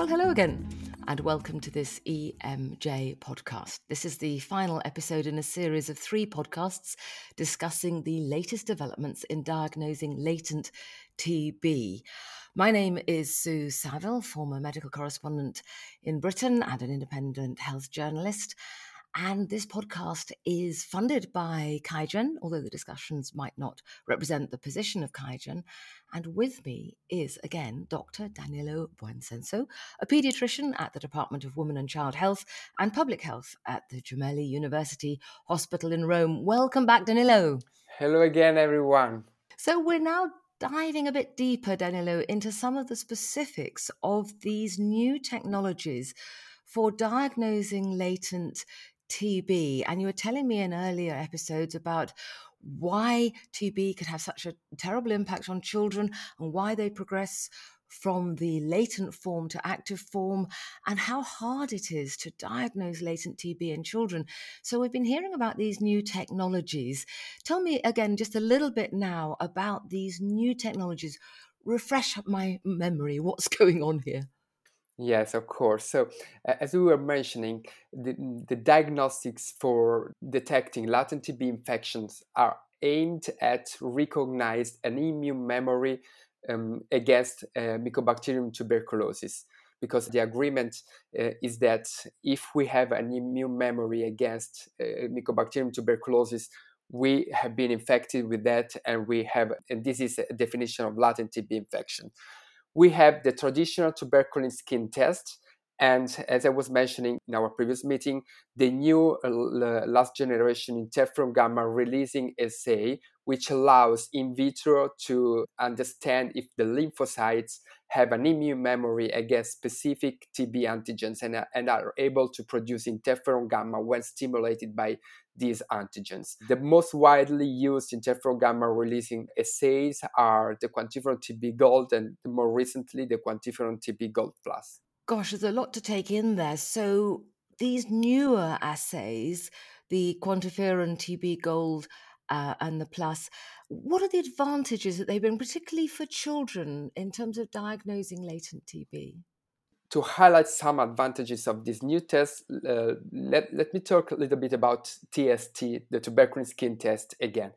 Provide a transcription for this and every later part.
Well, hello again, and welcome to this EMJ podcast. This is the final episode in a series of three podcasts discussing the latest developments in diagnosing latent TB. My name is Sue Saville, former medical correspondent in Britain and an independent health journalist. And this podcast is funded by QIAGEN, although the discussions might not represent the position of QIAGEN. And with me is again Dr. Danilo Buonsenso, a pediatrician at the Department of Women and Child Health and Public Health at the Gemelli University Hospital in Rome. Welcome back, Danilo. Hello again, everyone. So we're now diving a bit deeper, Danilo, into some of the specifics of these new technologies for diagnosing latent TB. And you were telling me in earlier episodes about why TB could have such a terrible impact on children and why they progress from the latent form to active form and how hard it is to diagnose latent TB in children. So, we've been hearing about these new technologies. Tell me again, just a little bit now about these new technologies. Refresh my memory. What's going on here? Yes, of course. So, uh, as we were mentioning, the, the diagnostics for detecting latent TB infections are aimed at recognize an immune memory um, against uh, Mycobacterium tuberculosis. Because the agreement uh, is that if we have an immune memory against uh, Mycobacterium tuberculosis, we have been infected with that, and we have, and this is a definition of latent TB infection we have the traditional tuberculin skin test. And as I was mentioning in our previous meeting, the new uh, last generation interferon gamma releasing assay, which allows in vitro to understand if the lymphocytes have an immune memory against specific TB antigens and, and are able to produce interferon gamma when stimulated by these antigens. The most widely used interferon gamma releasing assays are the quantiferon TB Gold and more recently the quantiferon TB Gold Plus. Gosh, there's a lot to take in there. So these newer assays, the quantiferon TB Gold uh, and the Plus, what are the advantages that they bring, particularly for children, in terms of diagnosing latent TB? to highlight some advantages of this new test, uh, let, let me talk a little bit about TST, the tuberculin skin test again.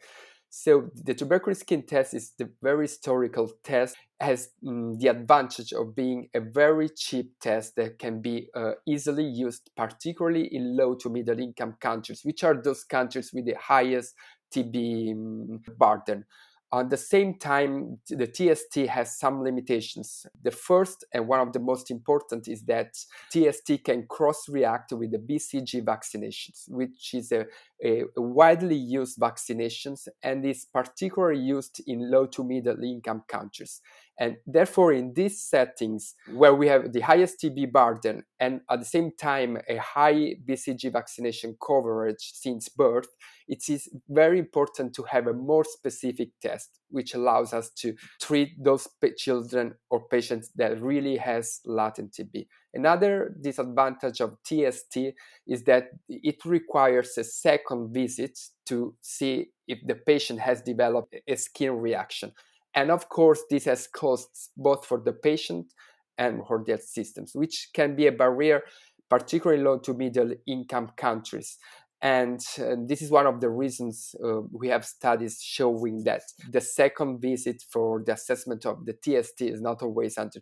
So the tuberculin skin test is the very historical test, has um, the advantage of being a very cheap test that can be uh, easily used, particularly in low to middle income countries, which are those countries with the highest TB um, burden. At the same time, the TST has some limitations. The first and one of the most important is that TST can cross react with the BCG vaccinations, which is a, a, widely used vaccinations and is particularly used in low to middle income countries. And therefore, in these settings where we have the highest TB burden and at the same time a high BCG vaccination coverage since birth, it is very important to have a more specific test which allows us to treat those children or patients that really has latent TB. Another disadvantage of TST is that it requires a second visit to see if the patient has developed a skin reaction. And of course, this has costs both for the patient and for health systems, which can be a barrier, particularly low to middle income countries. And uh, this is one of the reasons uh, we have studies showing that the second visit for the assessment of the TST is not always 100%.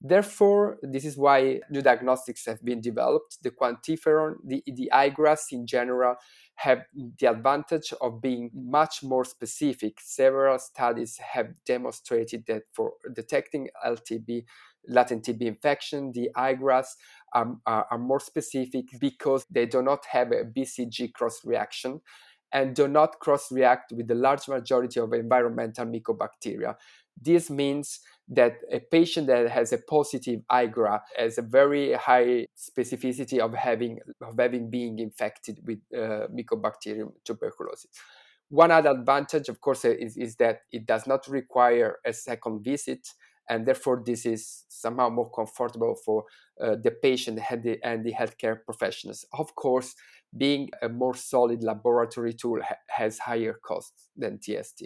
Therefore, this is why new diagnostics have been developed. The quantiferon, the, the IGRAS in general, have the advantage of being much more specific. Several studies have demonstrated that for detecting LTB, latent TB infection, the IGRAS are, are, are more specific because they do not have a BCG cross reaction and do not cross react with the large majority of environmental mycobacteria. This means that a patient that has a positive IGRA has a very high specificity of having of having being infected with uh, Mycobacterium tuberculosis. One other advantage, of course, is, is that it does not require a second visit, and therefore this is somehow more comfortable for uh, the patient and the, and the healthcare professionals. Of course, being a more solid laboratory tool ha- has higher costs than TST.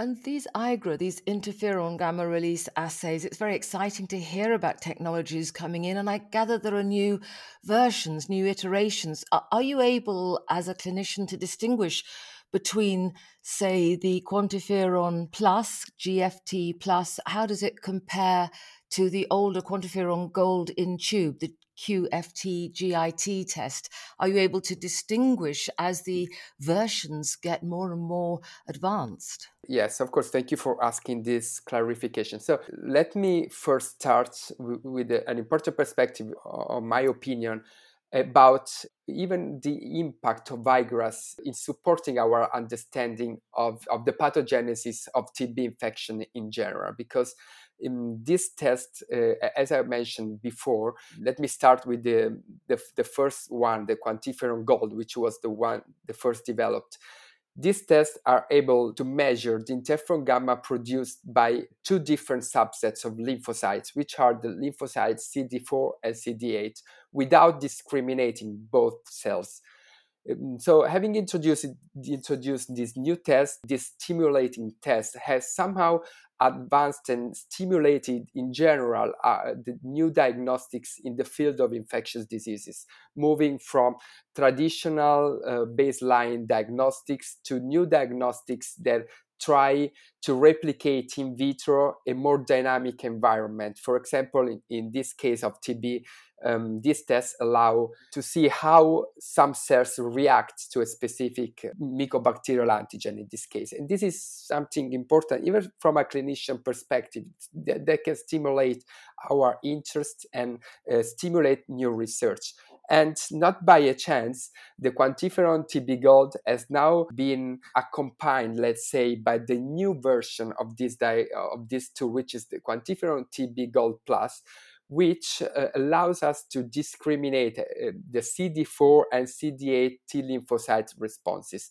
And these IGRA, these interferon gamma release assays, it's very exciting to hear about technologies coming in. And I gather there are new versions, new iterations. Are you able, as a clinician, to distinguish between, say, the quantiferon plus, QFT plus? How does it compare to the older quantiferon gold in tube, the QFT GIT test? Are you able to distinguish as the versions get more and more advanced? Yes, of course. Thank you for asking this clarification. So, let me first start with an important perspective, of my opinion, about even the impact of IGRAs in supporting our understanding of, of the pathogenesis of TB infection in general. Because in this test, uh, as I mentioned before, let me start with the, the, the first one, the quantiferon gold, which was the one the first developed. These tests are able to measure the interferon gamma produced by two different subsets of lymphocytes, which are the lymphocytes CD4 and CD8, without discriminating both cells. Um, so having introduced introduced this new test, this stimulating test has somehow advanced and stimulated in general uh, the new diagnostics in the field of infectious diseases, moving from traditional uh, baseline diagnostics to new diagnostics that try to replicate in vitro a more dynamic environment. For example, in, in this case of TB, um, these tests allow to see how some cells react to a specific mycobacterial antigen in this case. And this is something important, even from a clinician perspective, that, that can stimulate our interest and uh, stimulate new research. And not by a chance, the quantiferon TB Gold has now been accompanied, let's say, by the new version of this, di- of this tool, which is the quantiferon TB Gold Plus, which uh, allows us to discriminate uh, the CD4 and CD8 T lymphocyte responses.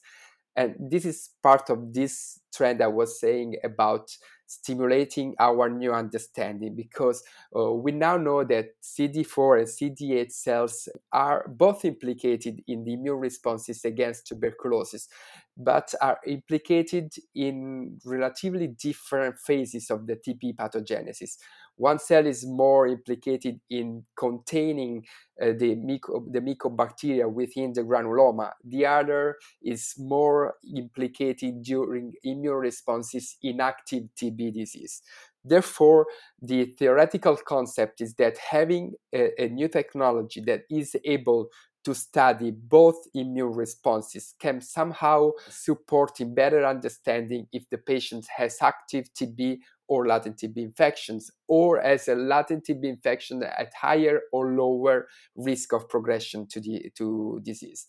And this is part of this trend I was saying about stimulating our new understanding because uh, we now know that CD4 and CD8 cells are both implicated in the immune responses against tuberculosis, but are implicated in relatively different phases of the TB pathogenesis. One cell is more implicated in containing uh, the, myco- the mycobacteria within the granuloma. The other is more implicated during immune responses in active TB disease. Therefore, the theoretical concept is that having a, a new technology that is able to study both immune responses can somehow support in better understanding if the patient has active TB or latent TB infections, or as a latent TB infection at higher or lower risk of progression to the to disease.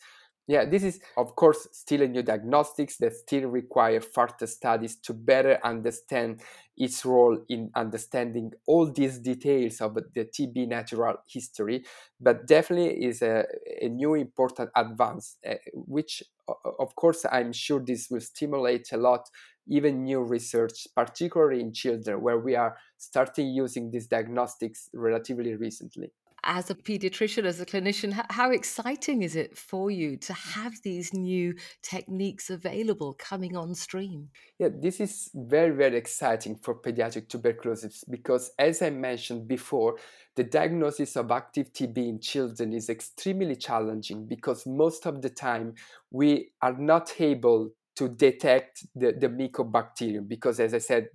Yeah, this is of course still a new diagnostics that still require further studies to better understand its role in understanding all these details of the TB natural history, but definitely is a, a new important advance, uh, which of course I'm sure this will stimulate a lot even new research, particularly in children, where we are starting using these diagnostics relatively recently. As a pediatrician, as a clinician, how exciting is it for you to have these new techniques available coming on stream? Yeah, this is very, very exciting for pediatric tuberculosis because, as I mentioned before, the diagnosis of active TB in children is extremely challenging because most of the time we are not able to detect the, the mycobacterium because as I said,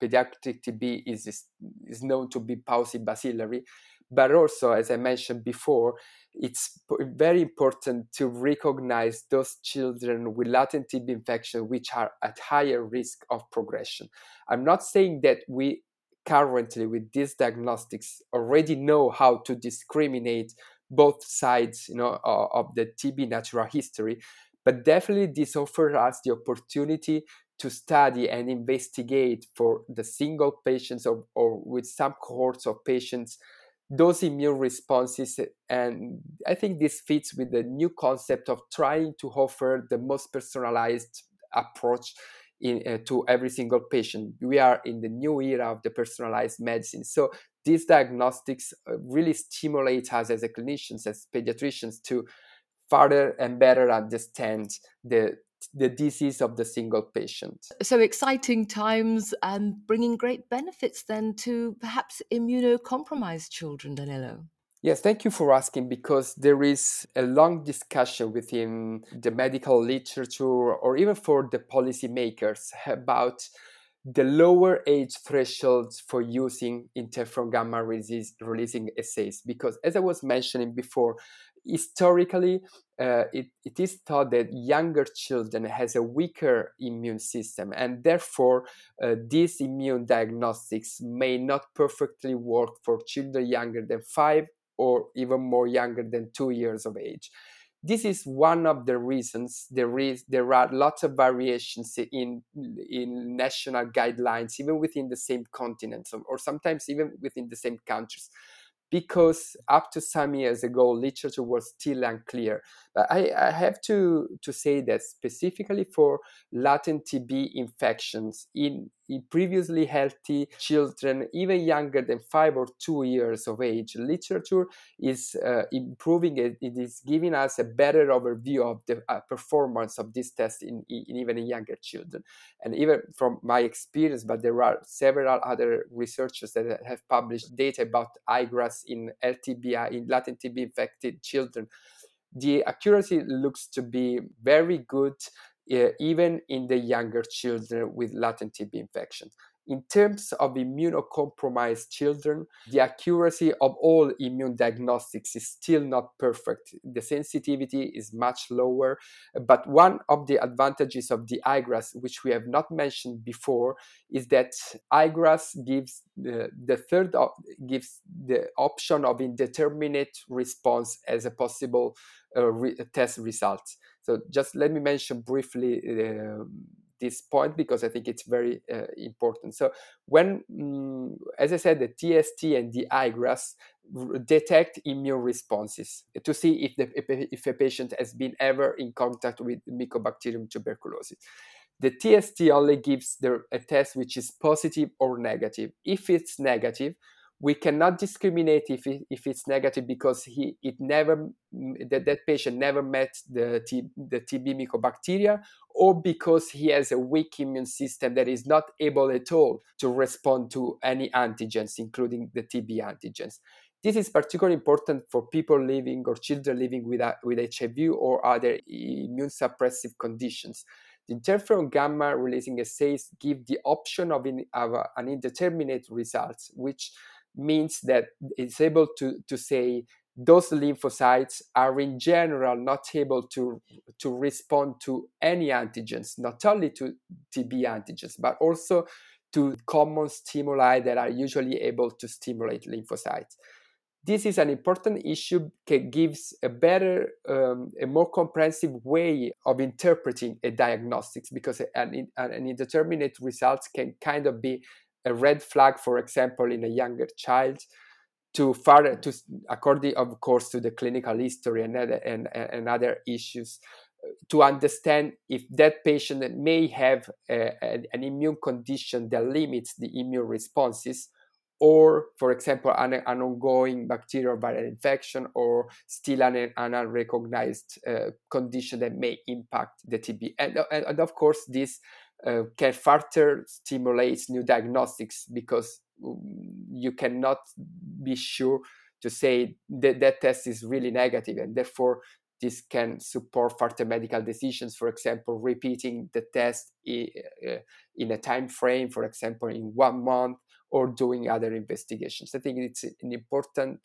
pediatric TB is, is known to be paucibacillary. But also, as I mentioned before, it's very important to recognize those children with latent TB infection which are at higher risk of progression. I'm not saying that we currently, with these diagnostics, already know how to discriminate both sides you know, of the TB natural history, but definitely, this offers us the opportunity to study and investigate for the single patients or, or with some cohorts of patients those immune responses. And I think this fits with the new concept of trying to offer the most personalized approach in, uh, to every single patient. We are in the new era of the personalized medicine. So these diagnostics uh, really stimulate us as clinicians, as pediatricians, to further and better understand the the disease of the single patient. So exciting times and bringing great benefits then to perhaps immunocompromised children, Danilo. Yes, thank you for asking because there is a long discussion within the medical literature or even for the policymakers about the lower age thresholds for using interferon gamma releasing assays because as i was mentioning before historically uh, it, it is thought that younger children has a weaker immune system and therefore uh, these immune diagnostics may not perfectly work for children younger than five or even more younger than two years of age. This is one of the reasons there is there are lots of variations in in national guidelines even within the same continents or sometimes even within the same countries because up to some years ago literature was still unclear. But I, I, have to, to say that specifically for latent tb infections in, in previously healthy children even younger than five or two years of age. Literature is uh, improving it, is giving us a better overview of the uh, performance of this test in, in even younger children. And even from my experience but there are several other researchers that have published data about IGRAS in LTBI, in latent TB infected children, the accuracy looks to be very good even in the younger children with latent TB infection. In terms of immunocompromised children, the accuracy of all immune diagnostics is still not perfect. The sensitivity is much lower, but one of the advantages of the IGRAS, which we have not mentioned before, is that IGRAS gives the, the third op- gives the option of indeterminate response as a possible uh, re- test result. So just let me mention briefly. Uh, this point because I think it's very uh, important. So when, mm, as I said, the TST and the IGRAS detect immune responses to see if, the, if a patient has been ever in contact with Mycobacterium tuberculosis. The TST only gives the, a test which is positive or negative. If it's negative, we cannot discriminate if, it, if it's negative because he it never that, that patient never met the, T, the TB mycobacteria or because he has a weak immune system that is not able at all to respond to any antigens including the TB antigens this is particularly important for people living or children living with, uh, with HIV or other immune suppressive conditions. The interferon gamma releasing assays give the option of, in, of uh, an indeterminate result, which means that it's able to, to say those lymphocytes are in general not able to, to respond to any antigens, not only to TB antigens, but also to common stimuli that are usually able to stimulate lymphocytes. This is an important issue that gives a better, um, a more comprehensive way of interpreting a diagnostics because an, an indeterminate results can kind of be a red flag, for example, in a younger child, to further to according, of course, to the clinical history and other, and, and other issues, to understand if that patient may have a, a, an immune condition that limits the immune responses or, for example, an, an ongoing bacterial viral infection or still an, an unrecognized uh, condition that may impact the TB. And, and, and of course, this uh, can further stimulate new diagnostics because um, you cannot be sure to say that that test is really negative and therefore this can support further medical decisions for example repeating the test uh, in a time frame for example in one month or doing other investigations. I think it's an important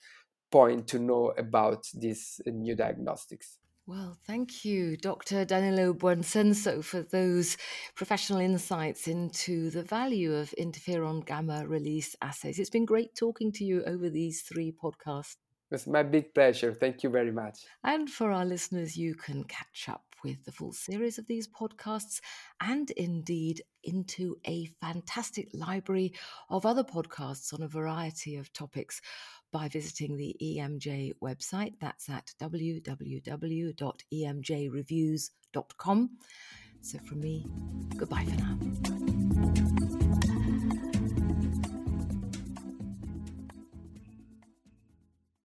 point to know about these new diagnostics well, thank you, Dr. Danilo Buonsenso, for those professional insights into the value of interferon gamma release assays. It's been great talking to you over these three podcasts. It's my big pleasure. Thank you very much. And for our listeners, you can catch up with the full series of these podcasts and indeed into a fantastic library of other podcasts on a variety of topics by visiting the EMJ website. That's at www.emjreviews.com. So from me, goodbye for now.